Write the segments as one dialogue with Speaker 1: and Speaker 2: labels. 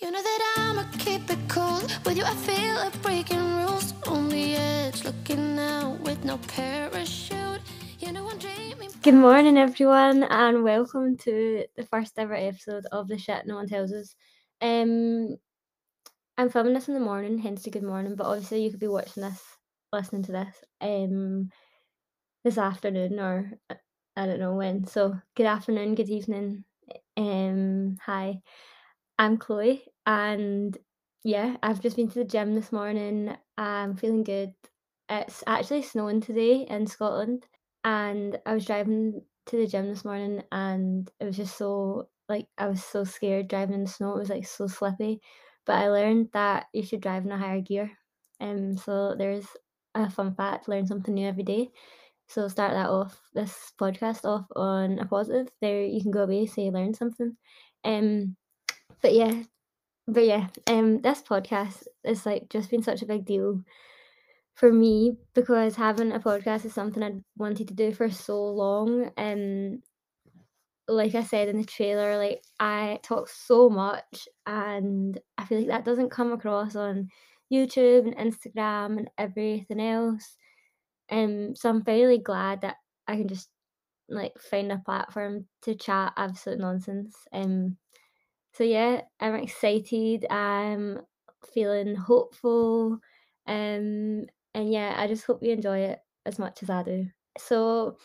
Speaker 1: You know that I'ma keep it. With you, I feel like breaking rules. On the edge, looking out with no parachute. You know I'm dreaming.
Speaker 2: Good morning, everyone, and welcome to the first ever episode of the shit no one tells us. Um, I'm filming this in the morning, hence the good morning. But obviously, you could be watching this, listening to this, um, this afternoon or uh, I don't know when. So, good afternoon, good evening. Um, hi, I'm Chloe, and yeah, I've just been to the gym this morning. I'm feeling good. It's actually snowing today in Scotland, and I was driving to the gym this morning, and it was just so like I was so scared driving in the snow. It was like so slippy, but I learned that you should drive in a higher gear. Um, so there's a fun fact: learn something new every day. So start that off this podcast off on a positive. There you can go away, say you learned something. Um, but yeah, but yeah, um, this podcast is like just been such a big deal for me because having a podcast is something I'd wanted to do for so long. And like I said in the trailer, like I talk so much, and I feel like that doesn't come across on YouTube and Instagram and everything else. Um, so I'm fairly glad that I can just like find a platform to chat absolute nonsense. Um, so yeah, I'm excited. I'm feeling hopeful. Um, and yeah, I just hope you enjoy it as much as I do. So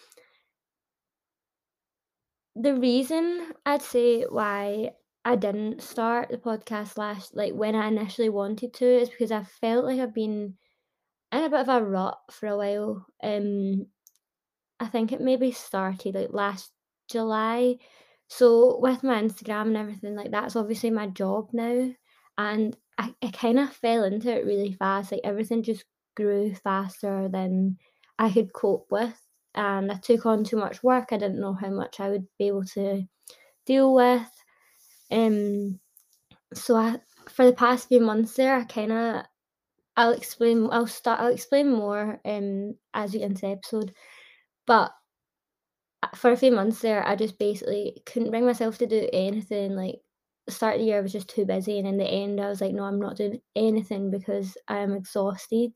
Speaker 2: the reason I'd say why I didn't start the podcast last, like when I initially wanted to, is because I felt like I've been in a bit of a rut for a while. Um, I think it maybe started like last July. So with my Instagram and everything like that's obviously my job now, and I, I kind of fell into it really fast. Like everything just grew faster than I could cope with, and I took on too much work. I didn't know how much I would be able to deal with. Um, so I for the past few months there, I kind of I'll explain. I'll start. I'll explain more um as we get into the episode. But for a few months there, I just basically couldn't bring myself to do anything. Like the start of the year, I was just too busy, and in the end, I was like, no, I'm not doing anything because I'm exhausted.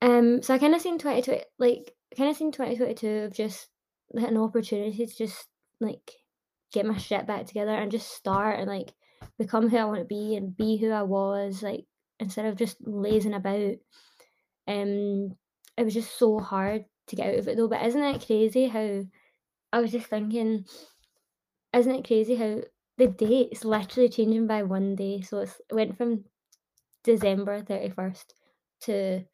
Speaker 2: Um, so I kind of seen twenty twenty, like kind of seen twenty twenty two of just like, an opportunity to just like get my shit back together and just start and like become who I want to be and be who I was. Like instead of just lazing about. Um, it was just so hard to get out of it though. But isn't it crazy how I was just thinking, isn't it crazy how the date's literally changing by one day? So it went from December 31st to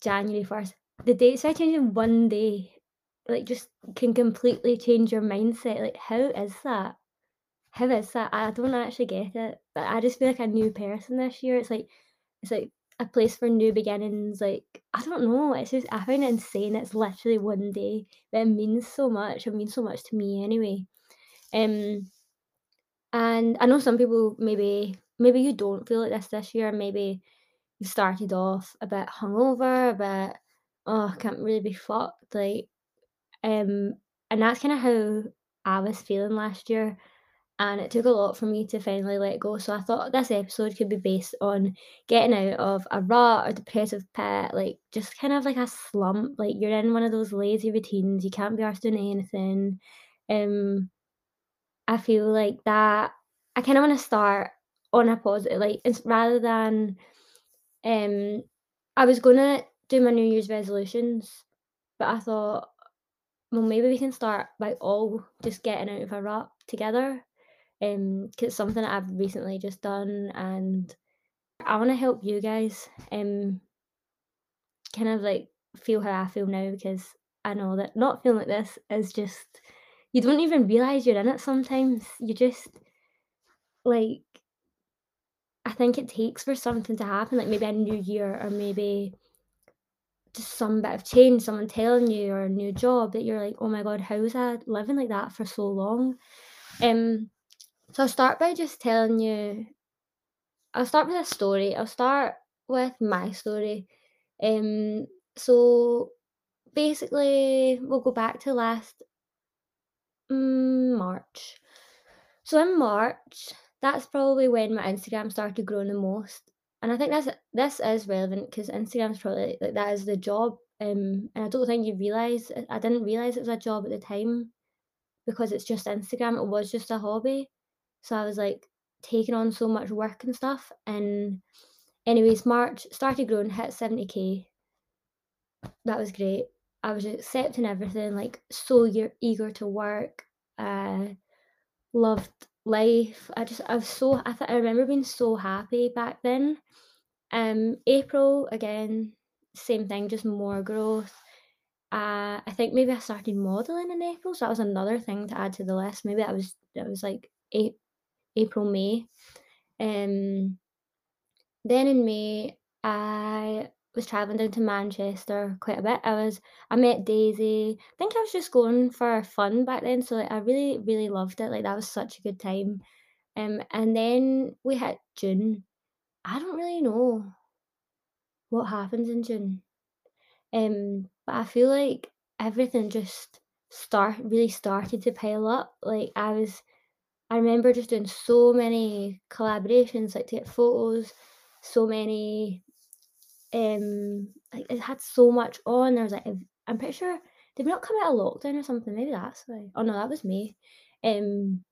Speaker 2: January 1st. The date's by changing one day. Like, just can completely change your mindset. Like, how is that? How is that? I don't actually get it. But I just feel like a new person this year. It's like, it's like a place for new beginnings. Like, I don't know. It's just, I find it insane. It's literally one day, but it means so much. It means so much to me anyway. Um, and I know some people maybe, maybe you don't feel like this this year. Maybe you started off a bit hungover, a bit, oh, I can't really be fucked. Like, um, and that's kind of how I was feeling last year and it took a lot for me to finally let go. So I thought this episode could be based on getting out of a rut or depressive pit, like just kind of like a slump. Like you're in one of those lazy routines, you can't be arsed doing anything. Um, I feel like that. I kind of want to start on a positive, like rather than, um, I was gonna do my New Year's resolutions, but I thought, well, maybe we can start by all just getting out of a rut together um, it's something that I've recently just done, and I want to help you guys, um, kind of like feel how I feel now because I know that not feeling like this is just you don't even realize you're in it sometimes. You just like I think it takes for something to happen, like maybe a new year or maybe just some bit of change, someone telling you or a new job that you're like, oh my god, how was I living like that for so long? Um, so I'll start by just telling you I'll start with a story. I'll start with my story. Um so basically we'll go back to last mm, March. So in March that's probably when my Instagram started growing the most. And I think that's this is relevant because Instagram's probably like that is the job. Um, and I don't think you realise I didn't realise it was a job at the time because it's just Instagram. It was just a hobby. So I was like taking on so much work and stuff. And anyways, March started growing, hit 70k. That was great. I was accepting everything, like so eager, to work. Uh, loved life. I just I was so I th- I remember being so happy back then. Um, April again, same thing, just more growth. Uh, I think maybe I started modeling in April, so that was another thing to add to the list. Maybe that was that was like eight, April May. Um, then in May, I was traveling down to Manchester quite a bit. I was I met Daisy. I think I was just going for fun back then, so like I really really loved it. Like that was such a good time. Um, and then we hit June. I don't really know what happens in June. Um, but I feel like everything just start really started to pile up. Like I was I remember just doing so many collaborations, like to get photos, so many um like it had so much on. There was like I'm pretty sure did we not come out of lockdown or something? Maybe that's why. Oh no, that was me. Um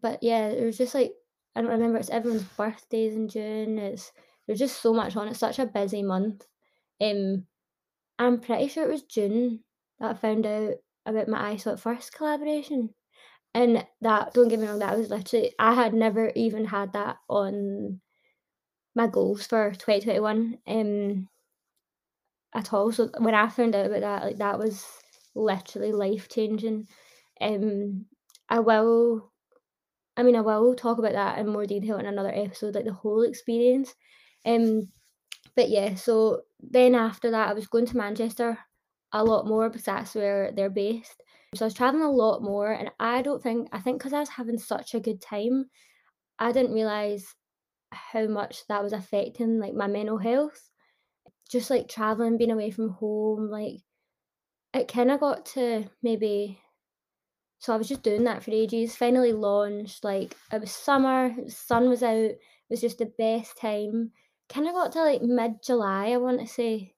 Speaker 2: but yeah, it was just like I don't remember it's everyone's birthdays in June. It's there's just so much on. It's such a busy month. Um I'm pretty sure it was June that I found out about my I Saw It First collaboration. And that don't get me wrong, that was literally I had never even had that on my goals for 2021 um at all. So when I found out about that, like that was literally life changing. Um I will I mean I will talk about that in more detail in another episode, like the whole experience. Um but yeah, so then after that I was going to Manchester a lot more because that's where they're based. So I was traveling a lot more and I don't think I think because I was having such a good time, I didn't realize how much that was affecting like my mental health. Just like traveling, being away from home, like it kind of got to maybe. So I was just doing that for ages. Finally launched, like it was summer, sun was out, it was just the best time. Kind of got to like mid July, I want to say,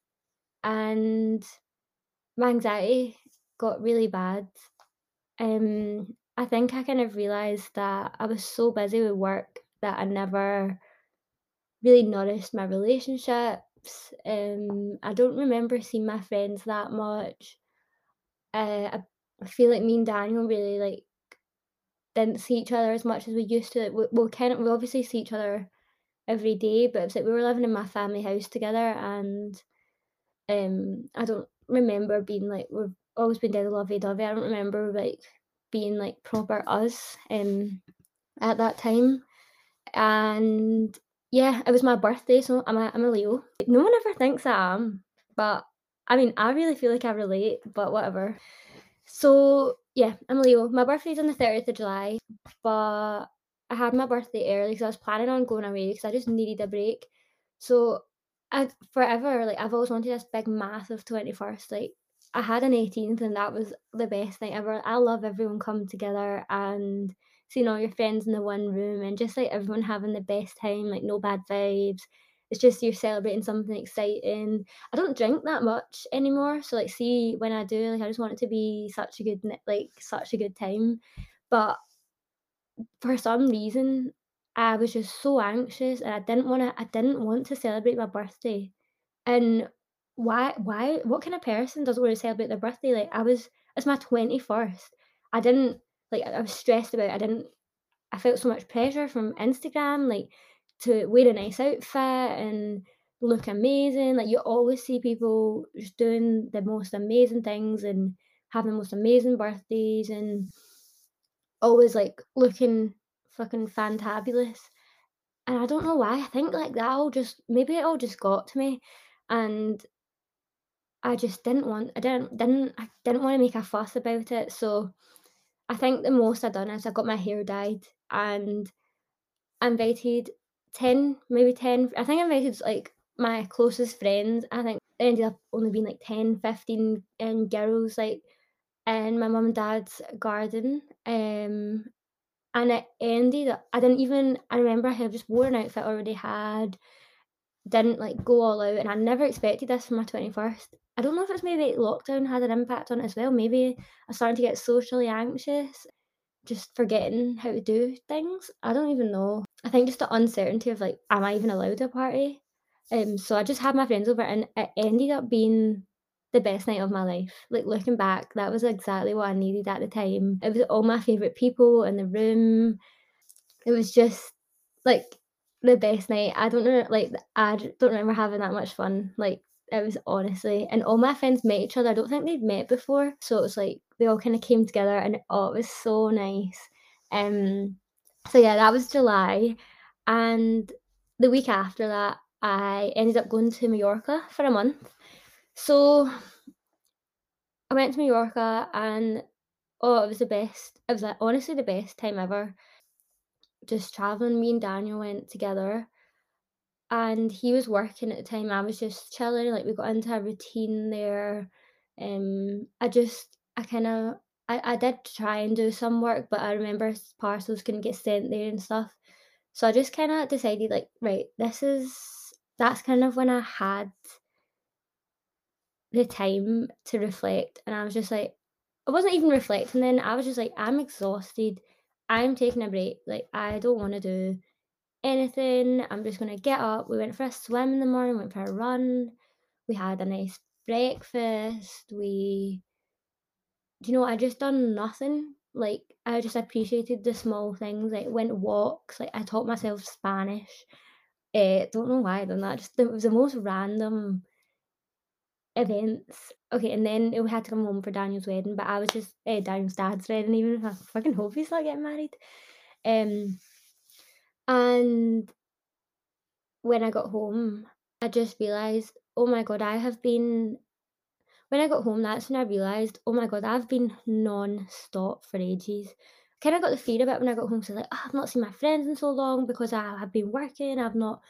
Speaker 2: and my anxiety got really bad. Um, I think I kind of realized that I was so busy with work that I never really nourished my relationships. Um, I don't remember seeing my friends that much. Uh, I feel like me and Daniel really like didn't see each other as much as we used to. We, we kind of we obviously see each other every day, but it's like we were living in my family house together, and um, I don't remember being like we've always been dead lovey dovey. I don't remember like being like proper us um at that time. And yeah, it was my birthday, so I'm a, I'm a Leo. No one ever thinks I am, but I mean, I really feel like I relate, but whatever. So yeah, I'm a Leo. My birthday's on the 30th of July, but I had my birthday early because I was planning on going away because I just needed a break. So I forever like I've always wanted this big massive 21st. Like I had an 18th and that was the best thing ever. I love everyone coming together and seeing all your friends in the one room and just like everyone having the best time, like no bad vibes. It's just you're celebrating something exciting. I don't drink that much anymore, so like see when I do, like I just want it to be such a good like such a good time. But for some reason, I was just so anxious and I didn't want to I didn't want to celebrate my birthday. And why why what kind of person doesn't want to celebrate their birthday? Like I was it's my 21st. I didn't like I I was stressed about it. I didn't I felt so much pressure from Instagram, like to wear a nice outfit and look amazing. Like you always see people just doing the most amazing things and having the most amazing birthdays and always like looking fucking fantabulous. And I don't know why. I think like that all just maybe it all just got to me and I just didn't want I didn't didn't I didn't want to make a fuss about it. So I think the most I done is I got my hair dyed and I invited 10, maybe 10 I think I invited like my closest friends. I think it ended up only being like 10, 15 um, girls like in my mum and dad's garden. Um and it ended I didn't even I remember I had just wore an outfit I already had, didn't, like, go all out, and I never expected this for my 21st. I don't know if it's maybe lockdown had an impact on it as well, maybe I started to get socially anxious, just forgetting how to do things. I don't even know. I think just the uncertainty of, like, am I even allowed to party? Um, so I just had my friends over, and it ended up being the best night of my life. Like, looking back, that was exactly what I needed at the time. It was all my favourite people in the room. It was just, like, the best night. I don't know, like, I don't remember having that much fun. Like, it was honestly and all my friends met each other. I don't think they'd met before, so it was like they all kinda came together, and oh, it was so nice. Um, so yeah, that was July, and the week after that, I ended up going to Mallorca for a month. So I went to Mallorca and, oh, it was the best. It was, like, honestly the best time ever. Just traveling, me and Daniel went together, and he was working at the time, I was just chilling, like, we got into a routine there. Um, I just I kinda I I did try and do some work, but I remember parcels couldn't get sent there and stuff. So I just kinda decided, like, right, this is that's kind of when I had the time to reflect, and I was just like I wasn't even reflecting then, I was just like, "I'm exhausted. I'm taking a break. Like, I don't wanna do anything. I'm just gonna get up." We went for a swim in the morning, went for a run. We had a nice breakfast. We do you know, I just done nothing. Like, I just appreciated the small things, like, went walks, like, I taught myself Spanish. Eh, don't know why I done that, just it was the most random events. Okay, and then we had to come home for Daniel's wedding, but I was just eh, Daniel's dad's wedding even, if I fucking hope he's not getting married. Um, and when I got home, I just realized, "Oh my god, I have been" when I got home, that's when I realized, "Oh my god, I've been non-stop for ages." Kinda got the fear of it when I got home, so like, "Oh, I've not seen my friends in so long because I have been working, I've not"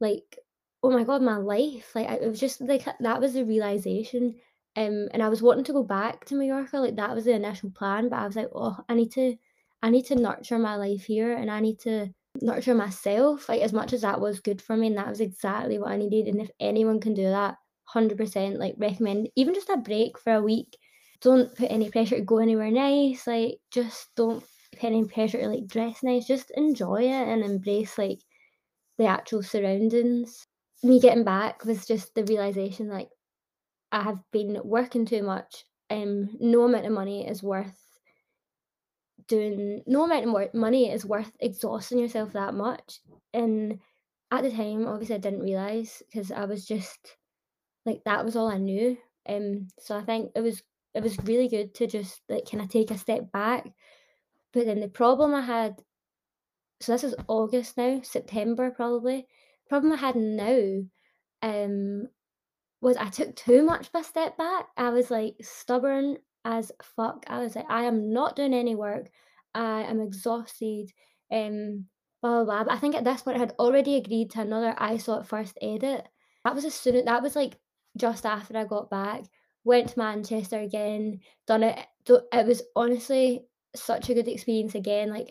Speaker 2: like, oh my god, my life, like, it was just like that was the realization, um, and I was wanting to go back to Mallorca, like, that was the initial plan, but I was like, "Oh, I need to I need to nurture my life here, and I need to nurture myself," like, as much as that was good for me, and that was exactly what I needed, and if anyone can do that, 100%, like, recommend even just a break for a week. Don't put any pressure to go anywhere nice, like, just don't put any pressure to, like, dress nice, just enjoy it and embrace, like, the actual surroundings. Me getting back was just the realization, like, I have been working too much, um, no amount of money is worth doing no amount of money is worth exhausting yourself that much, and at the time, obviously, I didn't realize because I was just like, that was all I knew, um, so I think it was it was really good to just, like, kinda take a step back, but then the problem I had so this is August now, September probably. Problem I had now, um, was I took too much of a step back. I was, like, stubborn as fuck. I was like, "I am not doing any work. I am exhausted," um, blah, blah, blah, but I think at this point I had already agreed to another I Saw It First edit. That was as soon that was, like, just after I got back, went to Manchester again, done it it was honestly such a good experience again, like,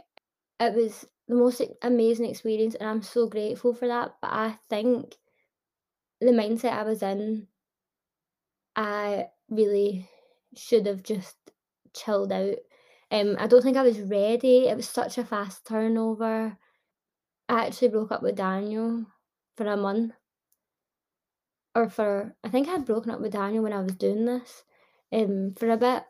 Speaker 2: it was the most amazing experience, and I'm so grateful for that, but I think the mindset I was in I really should have just chilled out. Um, I don't think I was ready, it was such a fast turnover. I actually broke up with Daniel for a month. Or for I think I had broken up with Daniel when I was doing this, um, for a bit.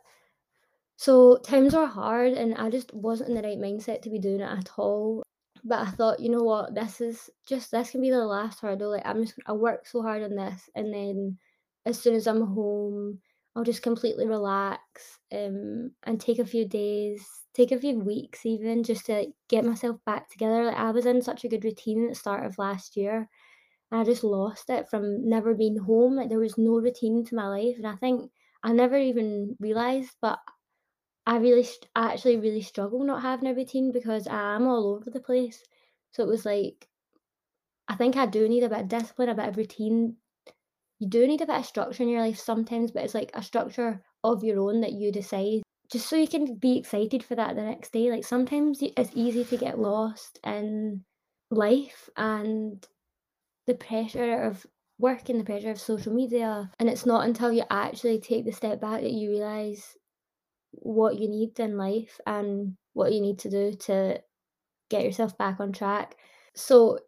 Speaker 2: So, times were hard, and I just wasn't in the right mindset to be doing it at all, but I thought, "You know what? This is just this can be the last hurdle, like, I'm just I worked so hard on this, and then as soon as I'm home, I'll just completely relax, um, and take a few days, take a few weeks even just to get myself back together." Like, I was in such a good routine at the start of last year, and I just lost it from never being home, like, there was no routine to my life, and I think I never even realized, but I really I actually really struggle not having a routine because I am all over the place. So it was like I think I do need a bit of discipline, a bit of routine. You do need a bit of structure in your life sometimes, but it's like a structure of your own that you decide just so you can be excited for that the next day. Like sometimes it's easy to get lost in life and the pressure of work and the pressure of social media. And it's not until you actually take the step back that you realize what you need in life and what you need to do to get yourself back on track. So,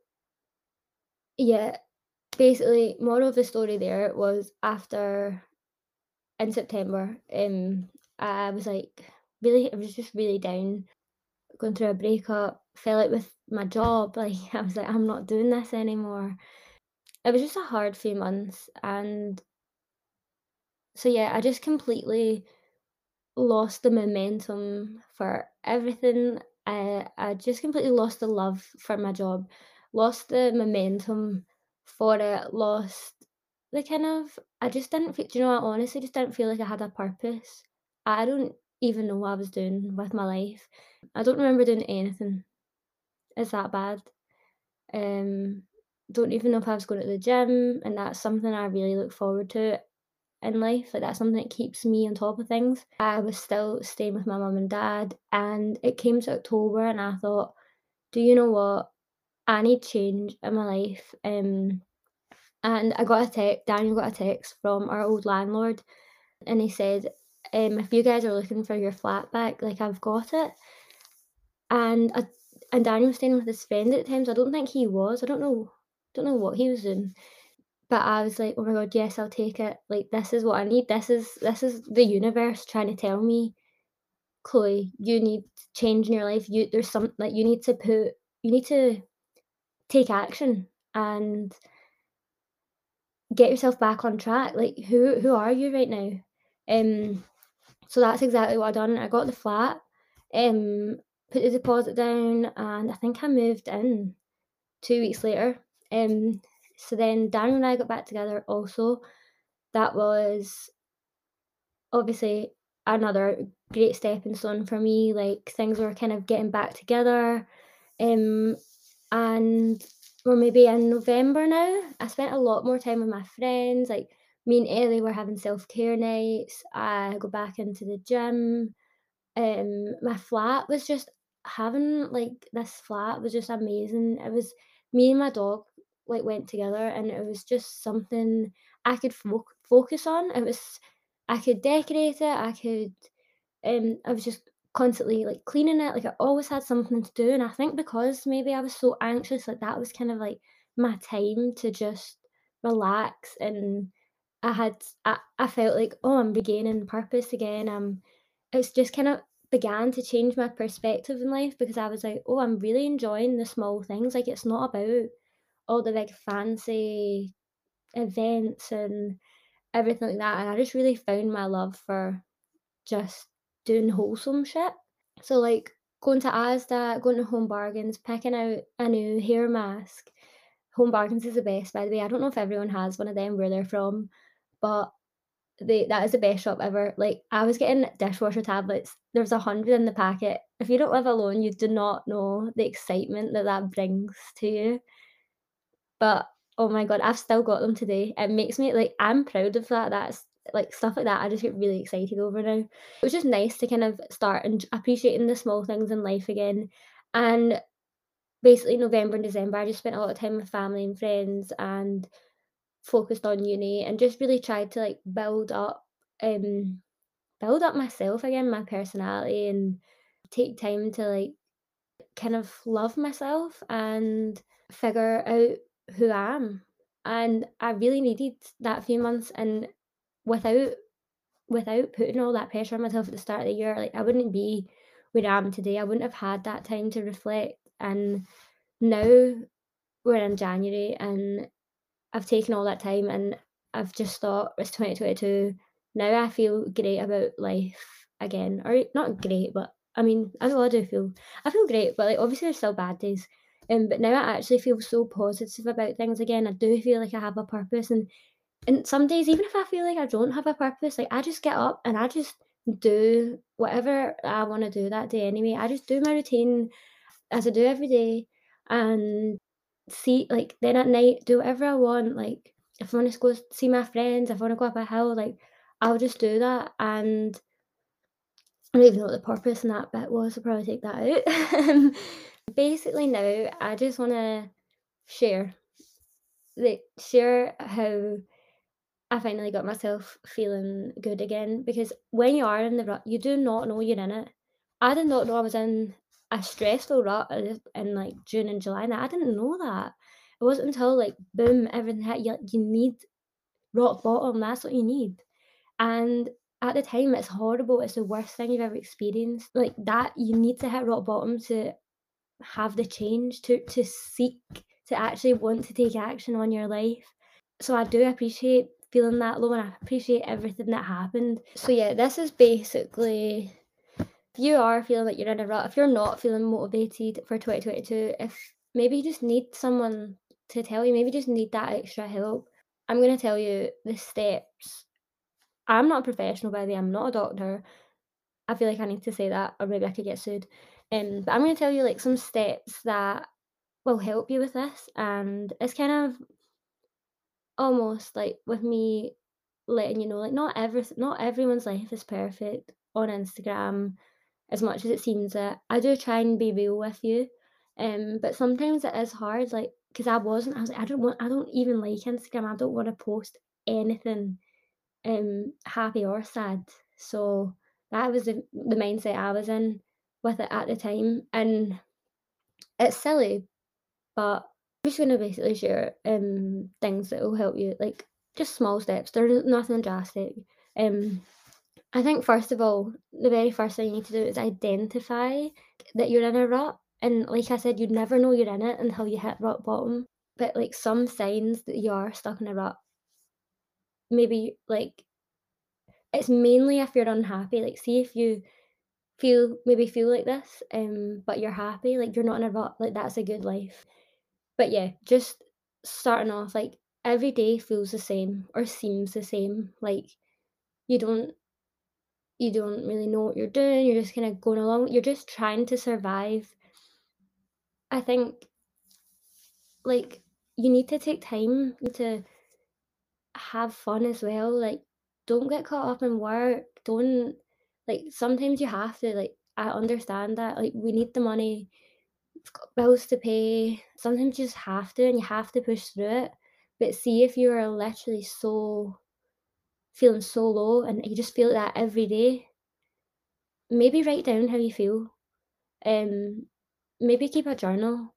Speaker 2: yeah, basically, moral of the story there was after in September, um, I was like really, I was just really down, going through a breakup, fell out with my job. Like, I was like, I'm not doing this anymore. It was just a hard few months. And so, yeah, I just completely lost the momentum for everything. I I just completely lost the love for my job, lost the momentum for it, lost the kind of I just didn't feel you know I honestly just didn't feel like I had a purpose. I don't even know what I was doing with my life. I don't remember doing anything. It's that bad. Um don't even know if I was going to the gym and that's something I really look forward to in life. Like that's something that keeps me on top of things. I was still staying with my mum and dad, and it came to October, and I thought, do you know what? I need change in my life. Um, and I got a text. Daniel got a text from our old landlord, and he said, um, if you guys are looking for your flat back, like I've got it. And I, and Daniel was staying with his friend at times. I don't think he was. I don't know, don't know what he was doing. But I was like, "Oh my god, yes, I'll take it. Like this is what I need. This is this is the universe trying to tell me, Chloe, you need change in your life. You there's something like you need to put you need to take action and get yourself back on track. Like who who are you right now? Um so that's exactly what I done. I got the flat, um, put the deposit down and I think I moved in two weeks later. Um so then Daniel and I got back together also. That was obviously another great stepping stone for me. Like things were kind of getting back together. Um, and we're maybe in November now. I spent a lot more time with my friends. Like me and Ellie were having self care nights. I go back into the gym. Um, my flat was just having like this flat was just amazing. It was me and my dog like went together, and it was just something I could fo- focus on. It was I could decorate it. I could um I was just constantly like cleaning it. Like I always had something to do, and I think because maybe I was so anxious, like that was kind of like my time to just relax and I had I, I felt like oh I'm regaining purpose again. Um it's just kind of began to change my perspective in life because I was like, oh, I'm really enjoying the small things. Like it's not about all the big fancy events and everything like that. And I just really found my love for just doing wholesome shit. So like going to Asda, going to Home Bargains, picking out a new hair mask. Home Bargains is the best, by the way. I don't know if everyone has one of them where they're from, but they that is the best shop ever. Like I was getting dishwasher tablets. There's a hundred in the packet. If you don't live alone, you do not know the excitement that that brings to you. But oh my god, I've still got them today. It makes me like I'm proud of that. That's like stuff like that. I just get really excited over now. It was just nice to kind of start and appreciating the small things in life again. And basically November and December, I just spent a lot of time with family and friends and focused on uni and just really tried to like build up um build up myself again, my personality and take time to like kind of love myself and figure out who I am. And I really needed that few months and without without putting all that pressure on myself at the start of the year, like I wouldn't be where I am today. I wouldn't have had that time to reflect. And now we're in January and I've taken all that time and I've just thought it's 2022. Now I feel great about life again. Or not great, but I mean, I know I do feel I feel great, but like obviously there's still bad days. Um, but now I actually feel so positive about things again. I do feel like I have a purpose and and some days even if I feel like I don't have a purpose, like I just get up and I just do whatever I want to do that day anyway. I just do my routine as I do every day and see like then at night do whatever I want. Like if I want to go see my friends, if I want to go up a hill, like I'll just do that and I don't even know what the purpose in that bit was. I'll probably take that out. Basically, now I just want to share, like, share how I finally got myself feeling good again. Because when you are in the rut, you do not know you're in it. I did not know I was in a stressful rut in like June and July. And I didn't know that. It wasn't until like boom, everything hit you. You need rock bottom. That's what you need. And at the time, it's horrible. It's the worst thing you've ever experienced. Like that, you need to hit rock bottom to have the change, to to seek, to actually want to take action on your life. So I do appreciate feeling that low and I appreciate everything that happened. So yeah, this is basically if you are feeling like you're in a rut, if you're not feeling motivated for 2022, if maybe you just need someone to tell you, maybe you just need that extra help. I'm gonna tell you the steps. I'm not a professional by the way, I'm not a doctor. I feel like I need to say that or maybe I could get sued. Um, but I'm gonna tell you like some steps that will help you with this and it's kind of almost like with me letting you know like not every not everyone's life is perfect on Instagram as much as it seems that I do try and be real with you. Um, but sometimes it is hard, like because I wasn't. I was like, I don't want. I don't even like Instagram. I don't want to post anything, um, happy or sad. So that was the the mindset I was in with it at the time, and it's silly, but Just gonna basically share um things that will help you, like just small steps. There's nothing drastic. Um, I think first of all, the very first thing you need to do is identify that you're in a rut. And like I said, you'd never know you're in it until you hit rock bottom. But like some signs that you are stuck in a rut, maybe like it's mainly if you're unhappy. Like see if you feel maybe feel like this, um, but you're happy, like you're not in a rut, like that's a good life. But yeah, just starting off like every day feels the same or seems the same. Like you don't you don't really know what you're doing, you're just kind of going along, you're just trying to survive. I think like you need to take time to have fun as well. Like don't get caught up in work. Don't like sometimes you have to like I understand that like we need the money, bills to pay. Sometimes you just have to and you have to push through it. But see if you are literally so feeling so low and you just feel that every day, maybe write down how you feel. Um, maybe keep a journal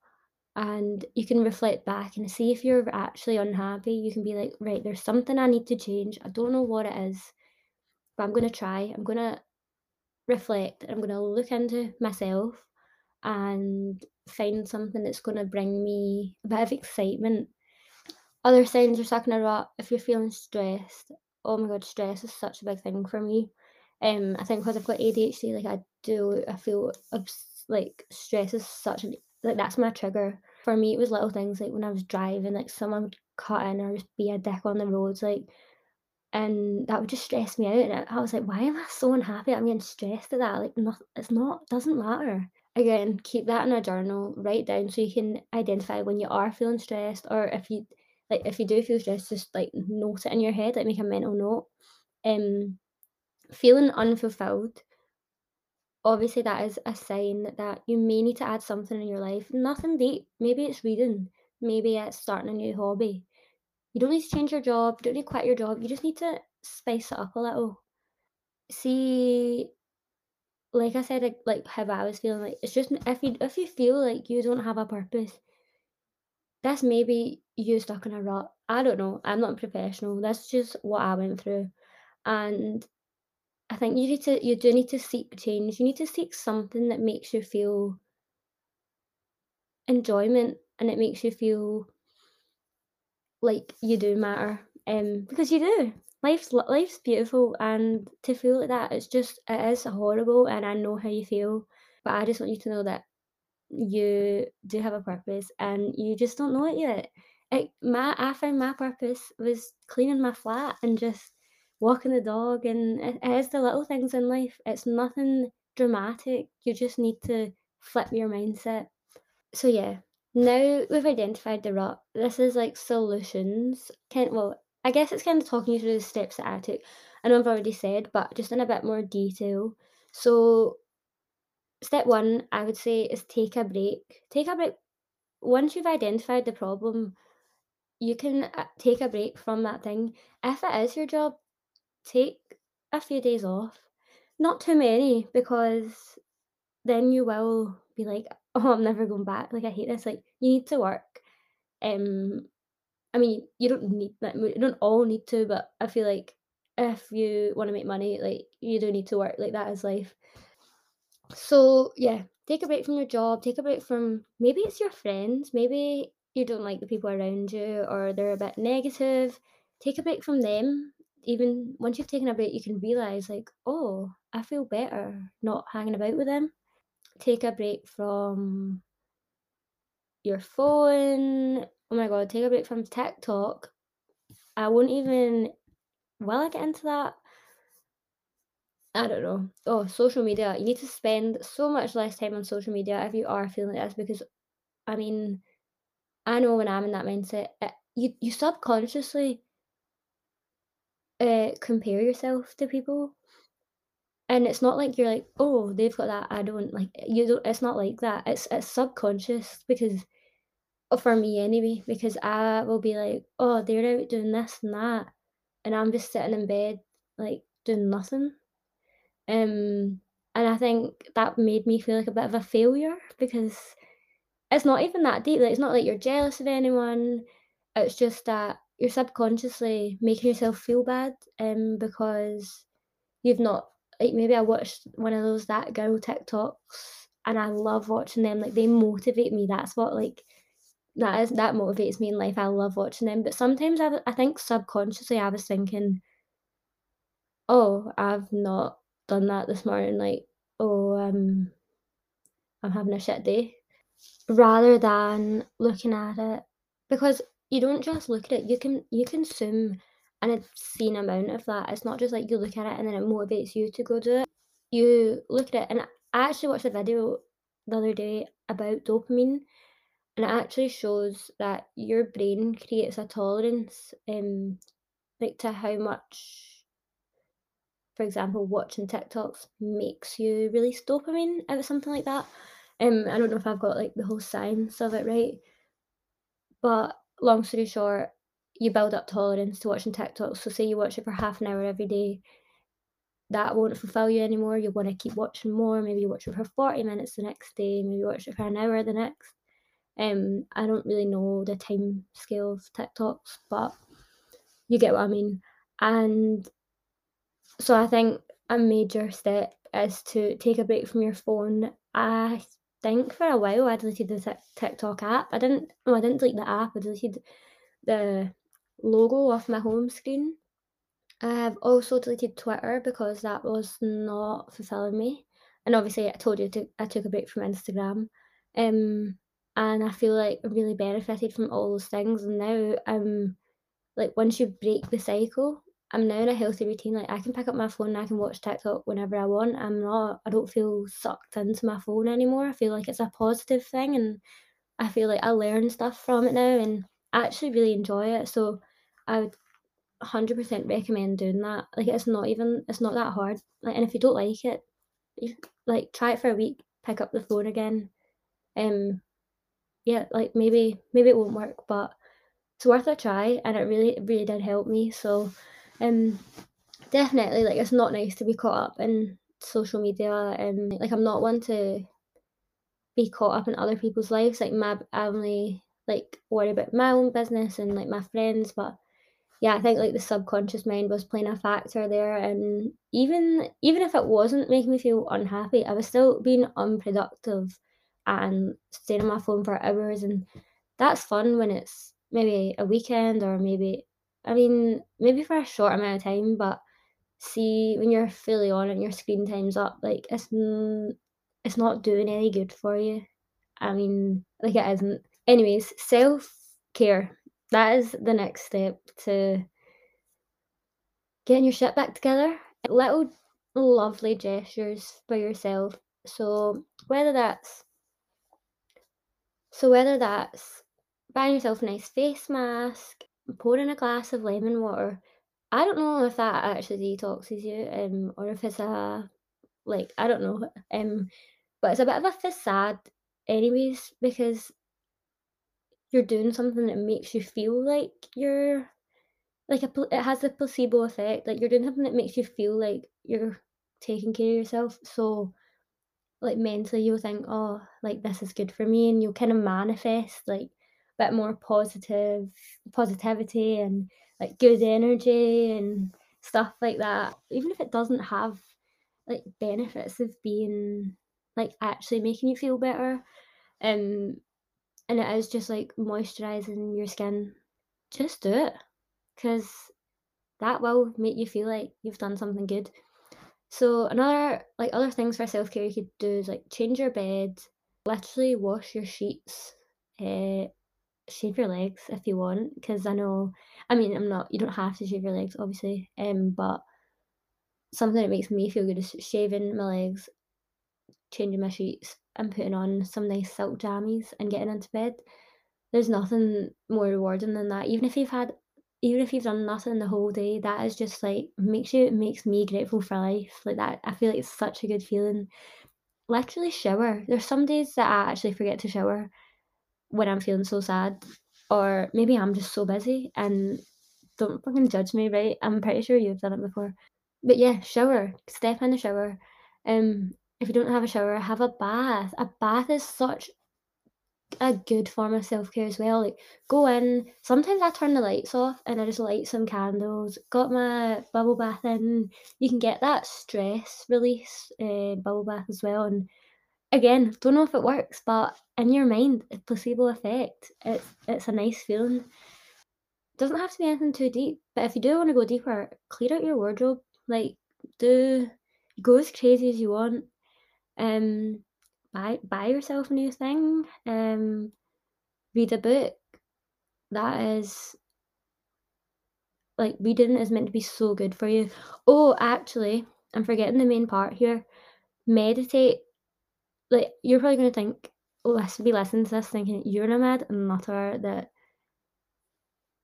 Speaker 2: and you can reflect back and see if you're actually unhappy. You can be like, right, there's something I need to change. I don't know what it is, but I'm to try. I'm to reflect I'm to look into myself and find something that's going to bring me a bit of excitement. Other signs you're stuck in a rut, if you're feeling stressed, oh my god, stress is such a big thing for me. Um, I think because I've got ADHD, like I do, I feel like stress is such an like that's my trigger. For me, it was little things like when I was driving, like someone would cut in or just be a dick on the roads, like, and that would just stress me out. And I was like, why am I so unhappy? I'm getting stressed at that. Like, not, it's not, it doesn't matter. Again, keep that in a journal, write down so you can identify when you are feeling stressed, or if you like if you do feel stressed, just like note it in your head, like make a mental note. Um, feeling unfulfilled obviously that is a sign that you may need to add something in your life. Nothing deep. Maybe it's reading. Maybe it's starting a new hobby. You don't need to change your job. You don't need to quit your job. You just need to spice it up a little. See, like I said, like, like how I was feeling. Like it's just if you if you feel like you don't have a purpose, that's maybe you stuck in a rut. I don't know. I'm not professional. That's just what I went through, and I think you need to you do need to seek change. You need to seek something that makes you feel enjoyment and it makes you feel like you do matter. Um, because you do. Life's life's beautiful, and to feel like that, it's just it is horrible, and I know how you feel. But I just want you to know that you do have a purpose, and you just don't know it yet. It, my, I found my purpose was cleaning my flat and just walking the dog, and it, it is the little things in life. It's nothing dramatic. You just need to flip your mindset. So yeah, now we've identified the rut. This is like solutions. Kind well, I guess it's kind of talking you through the steps that I took. I know I've already said, but just in a bit more detail. So, step one, I would say, is take a break. Take a break. Once you've identified the problem, you can uh, take a break from that thing. If it is your job, take a few days off. Not too many, because then you will be like, oh, I'm never going back. Like, I hate this. Like, you need to work. Um, I mean, you don't need that. You don't all need to, but I feel like if you want to make money, like you do need to work. Like that is life. So yeah, take a break from your job. Take a break from maybe it's your friends. Maybe you don't like the people around you, or they're a bit negative. Take a break from them. Even once you've taken a break, you can realize like, oh, I feel better not hanging about with them. Take a break from your phone. Oh my god, take a break from TikTok. I won't even will I get into that? I don't know. Oh, social media. You need to spend so much less time on social media if you are feeling like this because I mean, I know when I'm in that mindset, it, you you subconsciously uh, compare yourself to people, and it's not like you're like, oh, they've got that, I don't like. You don't. It's not like that. It's it's subconscious because, for me anyway, because I will be like, oh, they're out doing this and that, and I'm just sitting in bed like doing nothing. Um, and I think that made me feel like a bit of a failure because it's not even that deep. Like, it's not like you're jealous of anyone. It's just that you're subconsciously making yourself feel bad, um, because you've not like maybe I watched one of those that girl TikToks and I love watching them. Like they motivate me. That's what like that is that motivates me in life. I love watching them. But sometimes I, I think subconsciously I was thinking, oh, I've not done that this morning. Like, oh, um, I'm having a shit day. Rather than looking at it, because you don't just look at it, you can you consume an obscene amount of that. It's not just like you look at it and then it motivates you to go do it. You look at it, and I actually watched a video the other day about dopamine, and it actually shows that your brain creates a tolerance, um, like to how much, for example, watching TikToks makes you release dopamine of something like that. Um, I don't know if I've got like the whole science of it right, but long story short, you build up tolerance to watching TikToks. So say you watch it for half an hour every day, that won't fulfill you anymore. You want to keep watching more. Maybe you watch it for 40 minutes the next day, maybe you watch it for an hour the next. Um, I don't really know the time scale of TikToks, but you get what I mean. And so I think a major step is to take a break from your phone. I think for a while I deleted the Tik- TikTok app. I didn't. No, I didn't delete the app. I deleted the logo off my home screen. I have also deleted Twitter because that was not fulfilling me. And obviously, I told you to, I took a break from Instagram. Um, and I feel like I really benefited from all those things. And now I'm like, once you break the cycle, I'm now in a healthy routine. Like, I can pick up my phone and I can watch TikTok whenever I want. I'm not, I don't feel sucked into my phone anymore. I feel like it's a positive thing. And I feel like I learn stuff from it now and I actually really enjoy it. So I would 100% recommend doing that. Like it's not even it's not that hard. Like and if you don't like it, like try it for a week, pick up the phone again. Um yeah, like maybe maybe it won't work, but it's worth a try and it really really did help me. So um definitely like it's not nice to be caught up in social media and like I'm not one to be caught up in other people's lives. Like my I only like worry about my own business and like my friends, but yeah, I think like the subconscious mind was playing a factor there, and even even if it wasn't making me feel unhappy, I was still being unproductive and staying on my phone for hours, and that's fun when it's maybe a weekend or maybe I mean maybe for a short amount of time, but see when you're fully on and your screen time's up, like it's it's not doing any good for you. I mean, like it isn't. Anyways, self care that is the next step to getting your shit back together. Little lovely gestures for yourself. So whether that's so whether that's buying yourself a nice face mask, pouring a glass of lemon water. I don't know if that actually detoxes you, um, or if it's a like I don't know. Um, but it's a bit of a facade, anyways, because you're doing something that makes you feel like you're like a it has a placebo effect. Like you're doing something that makes you feel like you're taking care of yourself. So like mentally you'll think, oh, like this is good for me, and you'll kind of manifest like a bit more positive positivity and like good energy and stuff like that. Even if it doesn't have like benefits of being like actually making you feel better. Um and it is just like moisturizing your skin. Just do it. Cause that will make you feel like you've done something good. So another like other things for self care you could do is like change your bed, literally wash your sheets, uh, shave your legs if you want. Because I know, I mean, I'm not. You don't have to shave your legs, obviously. Um, but something that makes me feel good is shaving my legs, changing my sheets, and putting on some nice silk jammies and getting into bed. There's nothing more rewarding than that. Even if you've had even if you've done nothing the whole day, that is just like makes you makes me grateful for life. Like that I feel like it's such a good feeling. Literally shower. There's some days that I actually forget to shower when I'm feeling so sad. Or maybe I'm just so busy and don't fucking judge me, right? I'm pretty sure you've done it before. But yeah, shower. Step in the shower. Um if you don't have a shower, have a bath. A bath is such a good form of self-care as well. Like go in. Sometimes I turn the lights off and I just light some candles. Got my bubble bath in. You can get that stress release uh, bubble bath as well. And again, don't know if it works, but in your mind, a placebo effect. It's it's a nice feeling. Doesn't have to be anything too deep, but if you do want to go deeper, clear out your wardrobe. Like do go as crazy as you want. Um buy buy yourself a new thing. Um, read a book. That is like reading is meant to be so good for you. Oh, actually, I'm forgetting the main part here. Meditate. Like you're probably gonna think, oh, this be listening to this thinking you're a mad nutter that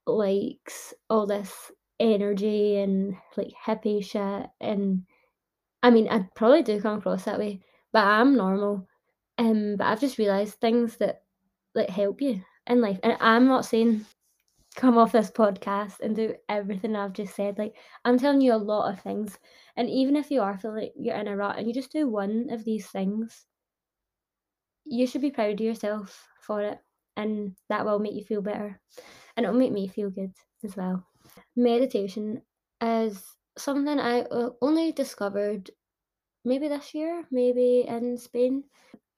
Speaker 2: likes all this energy and like hippie shit and I mean I probably do come across that way, but I'm normal. Um, but I've just realised things that like help you in life. And I'm not saying come off this podcast and do everything I've just said. Like I'm telling you a lot of things. And even if you are feeling like you're in a rut and you just do one of these things, you should be proud of yourself for it. And that will make you feel better. And it'll make me feel good as well. Meditation is something I uh, only discovered maybe this year, maybe in Spain.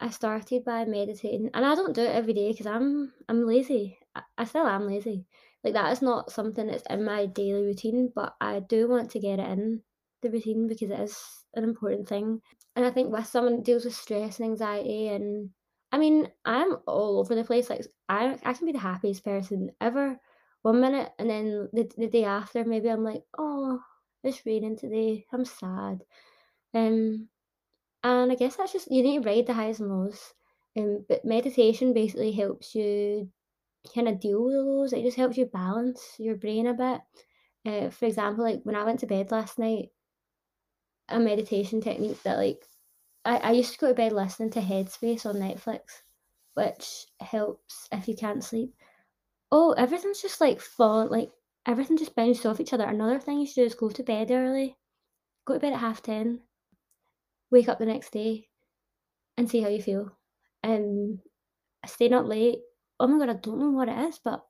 Speaker 2: I started by meditating, and I don't do it every day because I'm I'm lazy. I, I still am lazy. Like that is not something that's in my daily routine, but I do want to get it in the routine because it is an important thing. And I think with someone deals with stress and anxiety, and I mean, I'm all over the place. Like I I can be the happiest person ever one minute, and then the the day after, maybe I'm like, oh, it's raining today. I'm sad. Um, and I guess that's just you need to ride the highs and lows. Um, but meditation basically helps you kind of deal with lows. It just helps you balance your brain a bit. Uh, for example, like when I went to bed last night, a meditation technique that like I, I used to go to bed listening to Headspace on Netflix, which helps if you can't sleep. Oh, everything's just like falling like everything just bounced off each other. Another thing you should do is go to bed early. Go to bed at half ten wake up the next day and see how you feel. Um, and staying up late, oh my god, I don't know what it is, but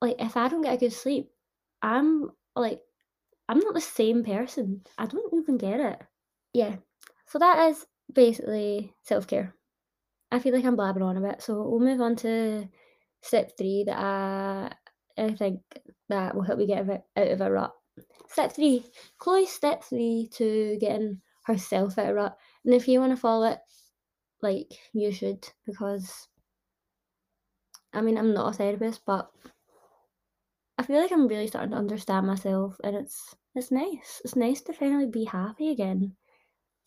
Speaker 2: like if I don't get a good sleep, I'm like I'm not the same person. I don't even get it. Yeah. So that is basically self care. I feel like I'm blabbing on a bit, so we'll move on to step three that I I think that will help you get out of a rut. Step three, Chloe's step three to getting herself out of rut. And if you want to follow it, like you should, because I mean I'm not a therapist, but I feel like I'm really starting to understand myself, and it's it's nice. It's nice to finally be happy again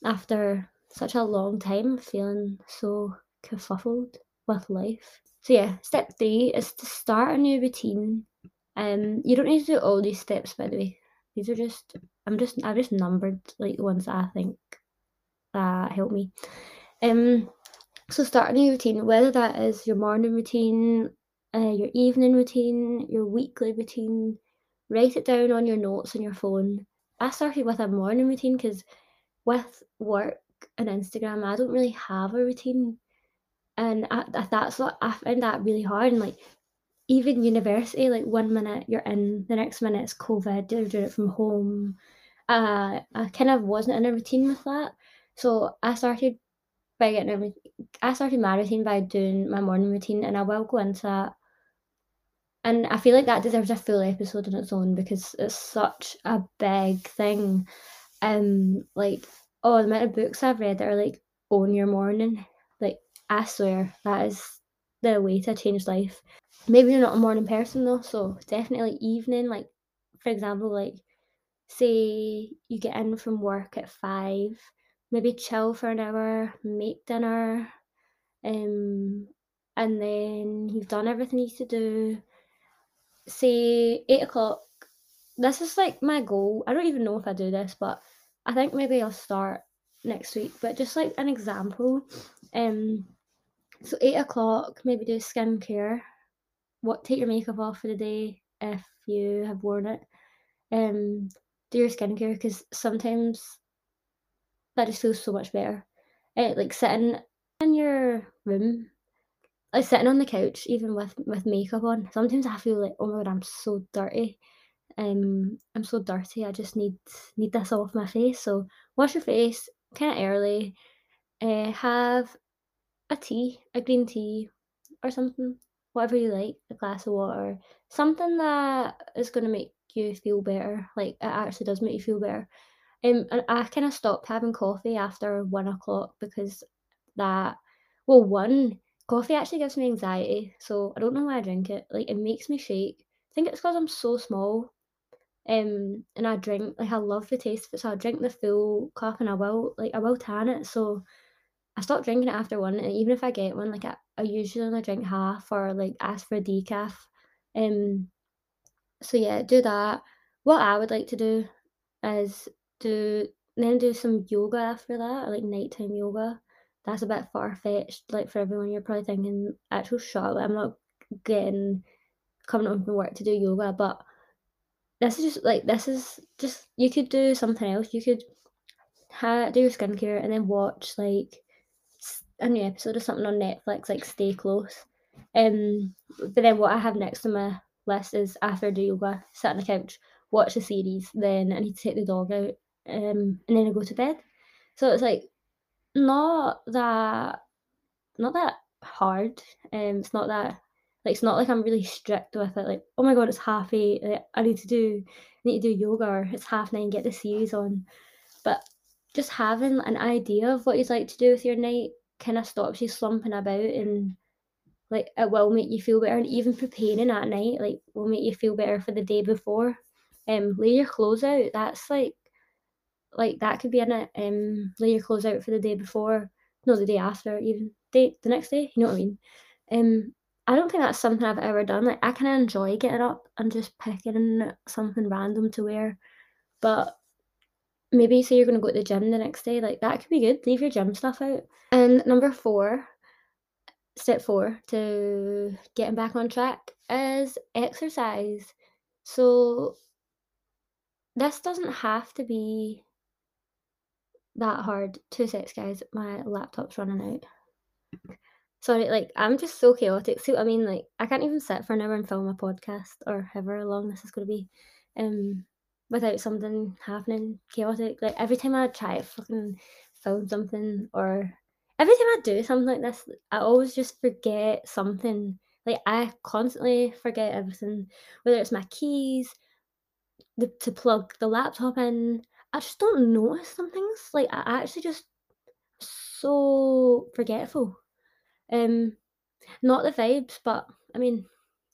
Speaker 2: after such a long time feeling so kerfuffled with life. So yeah, step three is to start a new routine. Um, you don't need to do all these steps by the way. These are just I'm just I've just numbered like the ones that I think that help me. Um, so starting a routine, whether that is your morning routine, uh, your evening routine, your weekly routine, write it down on your notes on your phone. I started with a morning routine because with work and Instagram, I don't really have a routine, and I, that's what I find that really hard. And like even university, like one minute you're in, the next minute it's COVID, you're doing it from home. Uh, I kind of wasn't in a routine with that, so I started by getting a. I started my routine by doing my morning routine, and I will go into that. And I feel like that deserves a full episode on its own because it's such a big thing. Um, like oh, the amount of books I've read that are like own your morning. Like I swear that is the way to change life. Maybe you're not a morning person though, so definitely evening. Like for example, like say you get in from work at five, maybe chill for an hour, make dinner, um, and then you've done everything you need to do. Say eight o'clock. This is like my goal. I don't even know if I do this, but I think maybe I'll start next week. But just like an example, um, so eight o'clock, maybe do skincare. What take your makeup off for the day if you have worn it. Um, do your skincare because sometimes that just feels so much better. Uh, like sitting in your room, like sitting on the couch, even with with makeup on. Sometimes I feel like, oh my god, I'm so dirty. Um, I'm so dirty. I just need need this off my face. So wash your face kind of early. Uh, have a tea, a green tea, or something, whatever you like, a glass of water, something that is going to make you feel better. Like it actually does make you feel better. Um, and I kind of stopped having coffee after one o'clock because that, well, one coffee actually gives me anxiety, so I don't know why I drink it. Like it makes me shake. I think it's because I'm so small. Um, and I drink like I love the taste of it, so I drink the full cup and I will like I will tan it. So I stopped drinking it after one, and even if I get one, like I, I usually only drink half or like ask for decaf. Um, so yeah, do that. What I would like to do is do then do some yoga after that, like nighttime yoga. That's a bit far fetched, like for everyone. You're probably thinking, actual shot. I'm not getting coming home from work to do yoga, but this is just like this is just you could do something else. You could ha- do your skincare and then watch like a new episode of something on Netflix, like Stay Close. Um, but then what I have next on my list is after I do yoga, sit on the couch, watch a series, then I need to take the dog out, um, and then I go to bed. So it's like not that not that hard. Um, it's not that like it's not like I'm really strict with it. Like oh my god, it's half eight. Like, I need to do I need to do yoga. Or it's half nine. Get the series on. But just having an idea of what you'd like to do with your night kind of stops you slumping about and like it will make you feel better. And even preparing at night like will make you feel better for the day before. Um lay your clothes out. That's like like that could be in it um lay your clothes out for the day before. No the day after even. Day the next day you know what i mean? Um i don't think that's something i've ever done. Like i kind of enjoy getting up and just picking something random to wear. But maybe say you're going to go to the gym the next day, like that could be good. Leave your gym stuff out. And number four, step four to getting back on track is exercise. So this doesn't have to be that hard. Two secs, guys. My laptop's running out. Sorry, like I'm just so chaotic. See what I mean? Like I can't even sit for an hour and film a podcast or however long this is gonna be. Um without something happening chaotic. Like every time I try to fucking film something or every time I do something like this, I always just forget something. Like I constantly forget everything, whether it's my keys, the, to plug the laptop in. I just don't notice some things. Like I actually just so forgetful. Um, not the vibes, but I mean,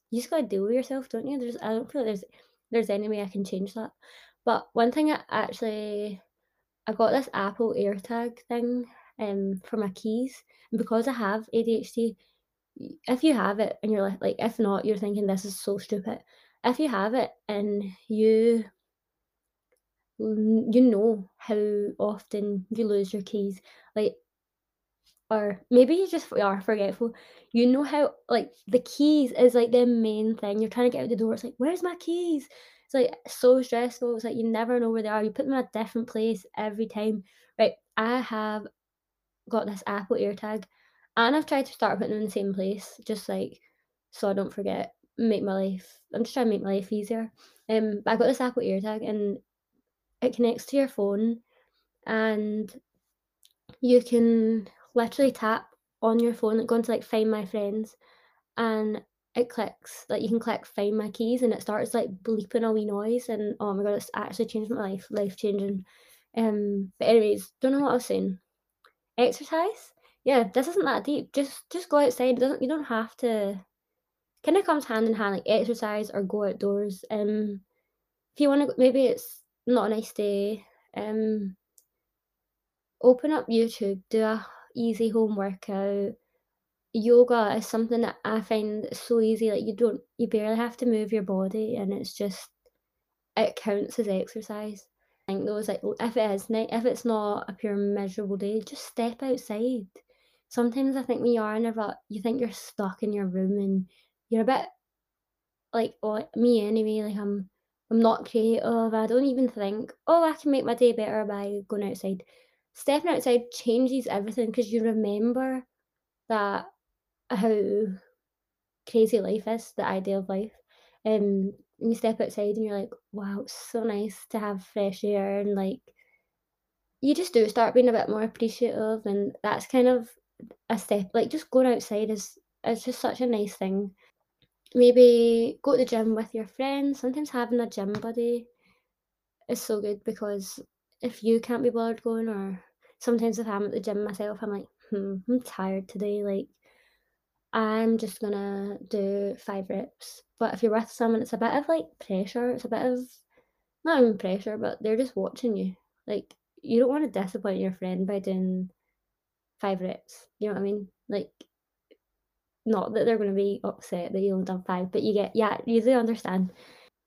Speaker 2: you just gotta deal with yourself, don't you? There's I don't feel like there's there's any way I can change that. But one thing I actually I got this Apple AirTag thing um for my keys, and because I have ADHD, if you have it and you're like, like if not, you're thinking this is so stupid. If you have it and you you know how often you lose your keys, like or maybe you just are forgetful. You know how like, the keys is, like, the main thing. You're trying to get out the door, it's like, "Where's my keys?" It's, like, so stressful, it's like you never know where they are, you put them in a different place every time. Right, I have got this Apple AirTag, and I've tried to start putting them in the same place, just, like, so I don't forget, make my life I'm just trying to make my life easier. Um, but I got this Apple AirTag, and it connects to your phone, and you can literally tap on your phone, like, go into, like, Find My Friends, and it clicks like, you can click Find My Keys, and it starts, like, bleeping a wee noise, and, oh my god, it's actually changed my life, life-changing. Um, but anyways, don't know what I was saying. Exercise? Yeah, this isn't that deep, just just go outside, it doesn't you don't have to kinda comes hand in hand, like, exercise or go outdoors, um, if you wanna maybe it's not a nice day, um open up YouTube, do a easy home workout. Uh, yoga is something that I find so easy, like, you don't you barely have to move your body, and it's just it counts as exercise. I think those, like, if it is ni if it's not a pure miserable day, just step outside. Sometimes I think when you are in a rut, you think you're stuck in your room, and you're a bit like, well, me anyway, like, I'm I'm not creative, I don't even think, "Oh, I can make my day better by going outside." Stepping outside changes everything because you remember that how crazy life is, the idea of life, um, and you step outside and you're like, "Wow, it's so nice to have fresh air," and, like you just do start being a bit more appreciative, and that's kind of a step like, just going outside is is just such a nice thing. Maybe go to the gym with your friends, sometimes having a gym buddy is so good because if you can't be bothered going or sometimes if I'm at the gym myself, I'm like, "Hmm, I'm tired today," like I'm just gonna do 5 reps, but if you're with someone, it's a bit of, like, pressure, it's a bit of not even pressure, but they're just watching you, like, you don't wanna disappoint your friend by doing 5 reps, you know what I mean? Like not that they're gonna be upset that you only done 5, but you get yeah, you do understand.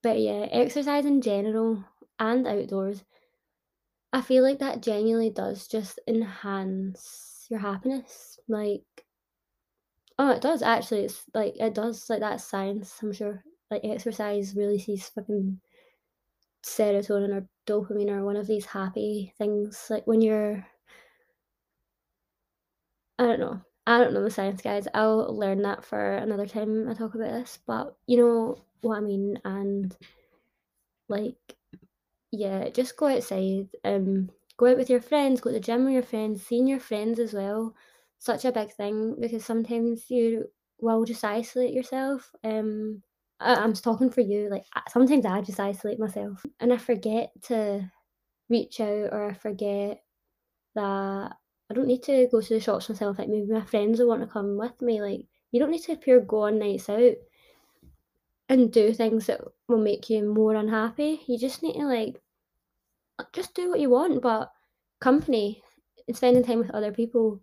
Speaker 2: But yeah, exercise in general and outdoors I feel like that genuinely does just enhance your happiness, like Oh, it does actually, it's like, it does, like, that's science, I'm sure, like, exercise releases fucking serotonin or dopamine or one of these happy things, like, when you're I don't know. I don't know the science, guys, I'll learn that for another time I talk about this, but you know what I mean, and like, yeah, just go outside, um, go out with your friends, go to the gym with your friends, seeing your friends as well, such a big thing because sometimes you will just isolate yourself, um, I I'm talking for you, like, sometimes I just isolate myself, and I forget to reach out or I forget that I don't need to go to the shops myself, like, maybe my friends will wanna come with me, like, you don't need to pure go on nights out and do things that will make you more unhappy, you just need to, like just do what you want, but company and spending time with other people,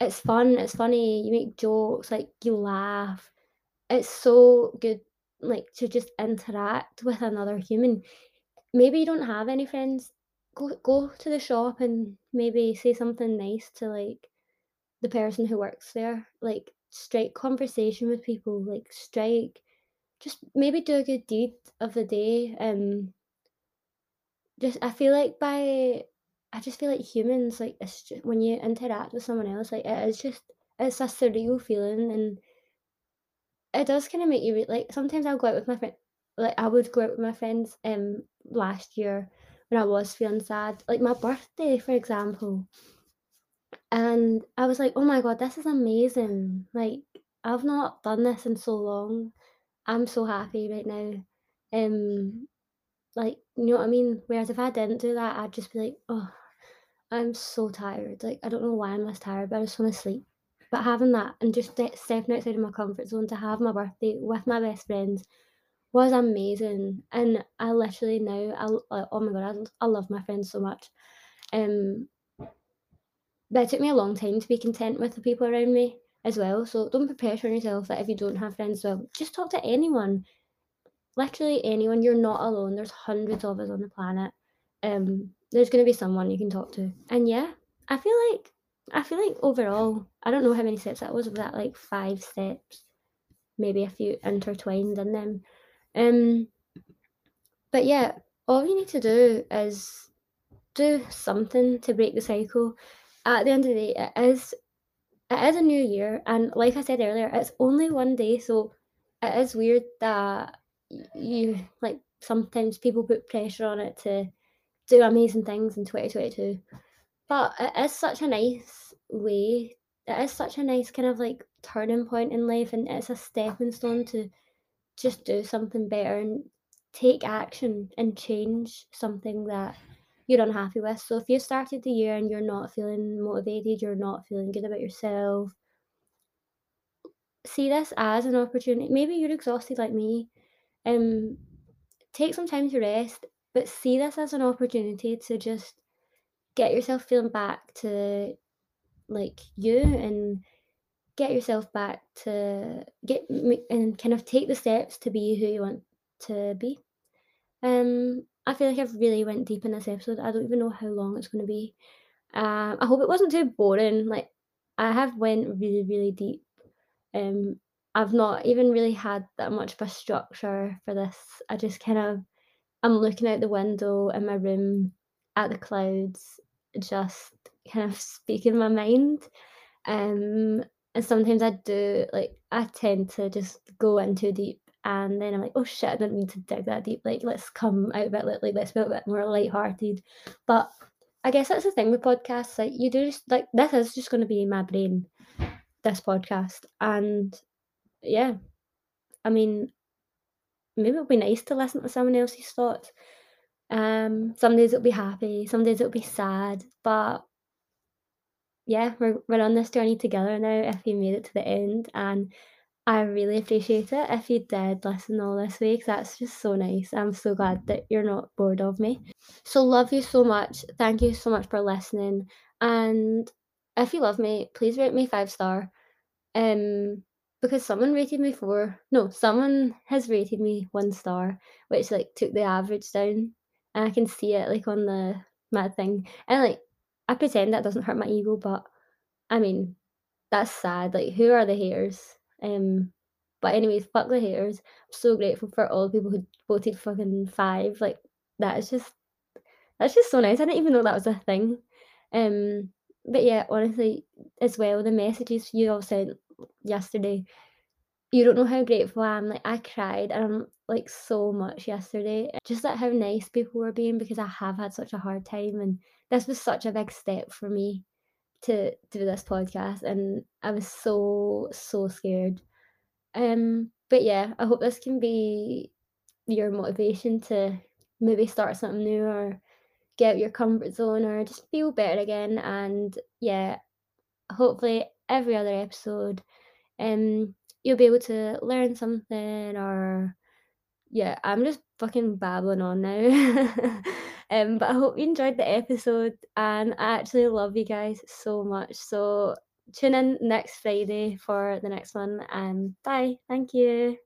Speaker 2: it's fun, it's funny, you make jokes, like, you laugh. It's so good, like, to just interact with another human. Maybe you don't have any friends, go go to the shop and maybe say something nice to, like, the person who works there, like, strike conversation with people, like, strike just maybe do a good deed of the day, um just I feel like by I just feel like humans, like, it's ju when you interact with someone else, like, it is just it's a surreal feeling, and it does kinda make you re like, sometimes I'll go out with my friend like, I would go out with my friends, um, last year when I was feeling sad, like, my birthday, for example. And I was like, "Oh my god, this is amazing," like, I've not done this in so long, I'm so happy right now, um, like, you know what I mean? Whereas if I didn't do that, I'd just be like, oh, I'm so tired," like, I don't know why I'm this tired, but I just wanna sleep. But having that and just ste stepping outside of my comfort zone to have my birthday with my best friends was amazing, and I literally now I oh my god, I, I love my friends so much, um but it took me a long time to be content with the people around me as well, so don't put pressure on yourself that if you don't have friends, well, just talk to anyone. Literally anyone, you're not alone, there's hundreds of us on the planet, um, there's to be someone you can talk to. And yeah, I feel like I feel like overall, I don't know how many steps that was. Was that like five steps? Maybe a few intertwined in them. Um, but yeah, all you need to do is do something to break the cycle. At the end of the day, it is it is a new year, and like I said earlier, it's only one day, so it is weird that you like sometimes people put pressure on it to do amazing things in 2022 but it is such a nice way it is such a nice kind of like turning point in life and it's a stepping stone to just do something better and take action and change something that you're unhappy with. So if you started the year and you're not feeling motivated you're not feeling good about yourself see this as an opportunity. Maybe you're exhausted like me. Um take some time to rest but see this as an opportunity to just get yourself feeling back to like you and get yourself back to get and kind of take the steps to be who you want to be. Um, I feel like I've really went deep in this episode. I don't even know how long it's going to be. Um, I hope it wasn't too boring. Like I have went really, really deep. Um, I've not even really had that much of a structure for this. I just kind of I'm looking out the window in my room at the clouds, just kind of speaking my mind. Um, and sometimes I do like I tend to just go in too deep and then I'm like, oh shit, I didn't mean to dig that deep. Like, let's come out a bit like let's be a bit more light-hearted. But I guess that's the thing with podcasts. Like you do like this is just gonna be my brain, this podcast. And yeah. I mean, maybe it'll be nice to listen to someone else's thoughts. Um, some days it'll be happy, some days it'll be sad, but yeah, we're we're on this journey together now. If you made it to the end, and I really appreciate it. If you did listen all this week, that's just so nice. I'm so glad that you're not bored of me. So love you so much. Thank you so much for listening. And if you love me, please rate me five star. Um, because someone rated me four. No, someone has rated me one star, which like took the average down, and I can see it like on the my thing. And like I pretend that doesn't hurt my ego, but I mean that's sad. Like who are the haters? Um, but anyways, fuck the haters. I'm so grateful for all the people who voted fucking five. Like that is just that's just so nice. I didn't even know that was a thing. Um, but yeah, honestly, as well, the messages you all sent yesterday. You don't know how grateful I am. Like I cried um like so much yesterday. Just at how nice people were being because I have had such a hard time and this was such a big step for me to do this podcast and I was so so scared. Um but yeah, I hope this can be your motivation to maybe start something new or get out your comfort zone or just feel better again and yeah, hopefully every other episode um you'll be able to learn something or yeah i'm just fucking babbling on now um but i hope you enjoyed the episode and i actually love you guys so much. So tune in next friday for the next one and bye. Thank you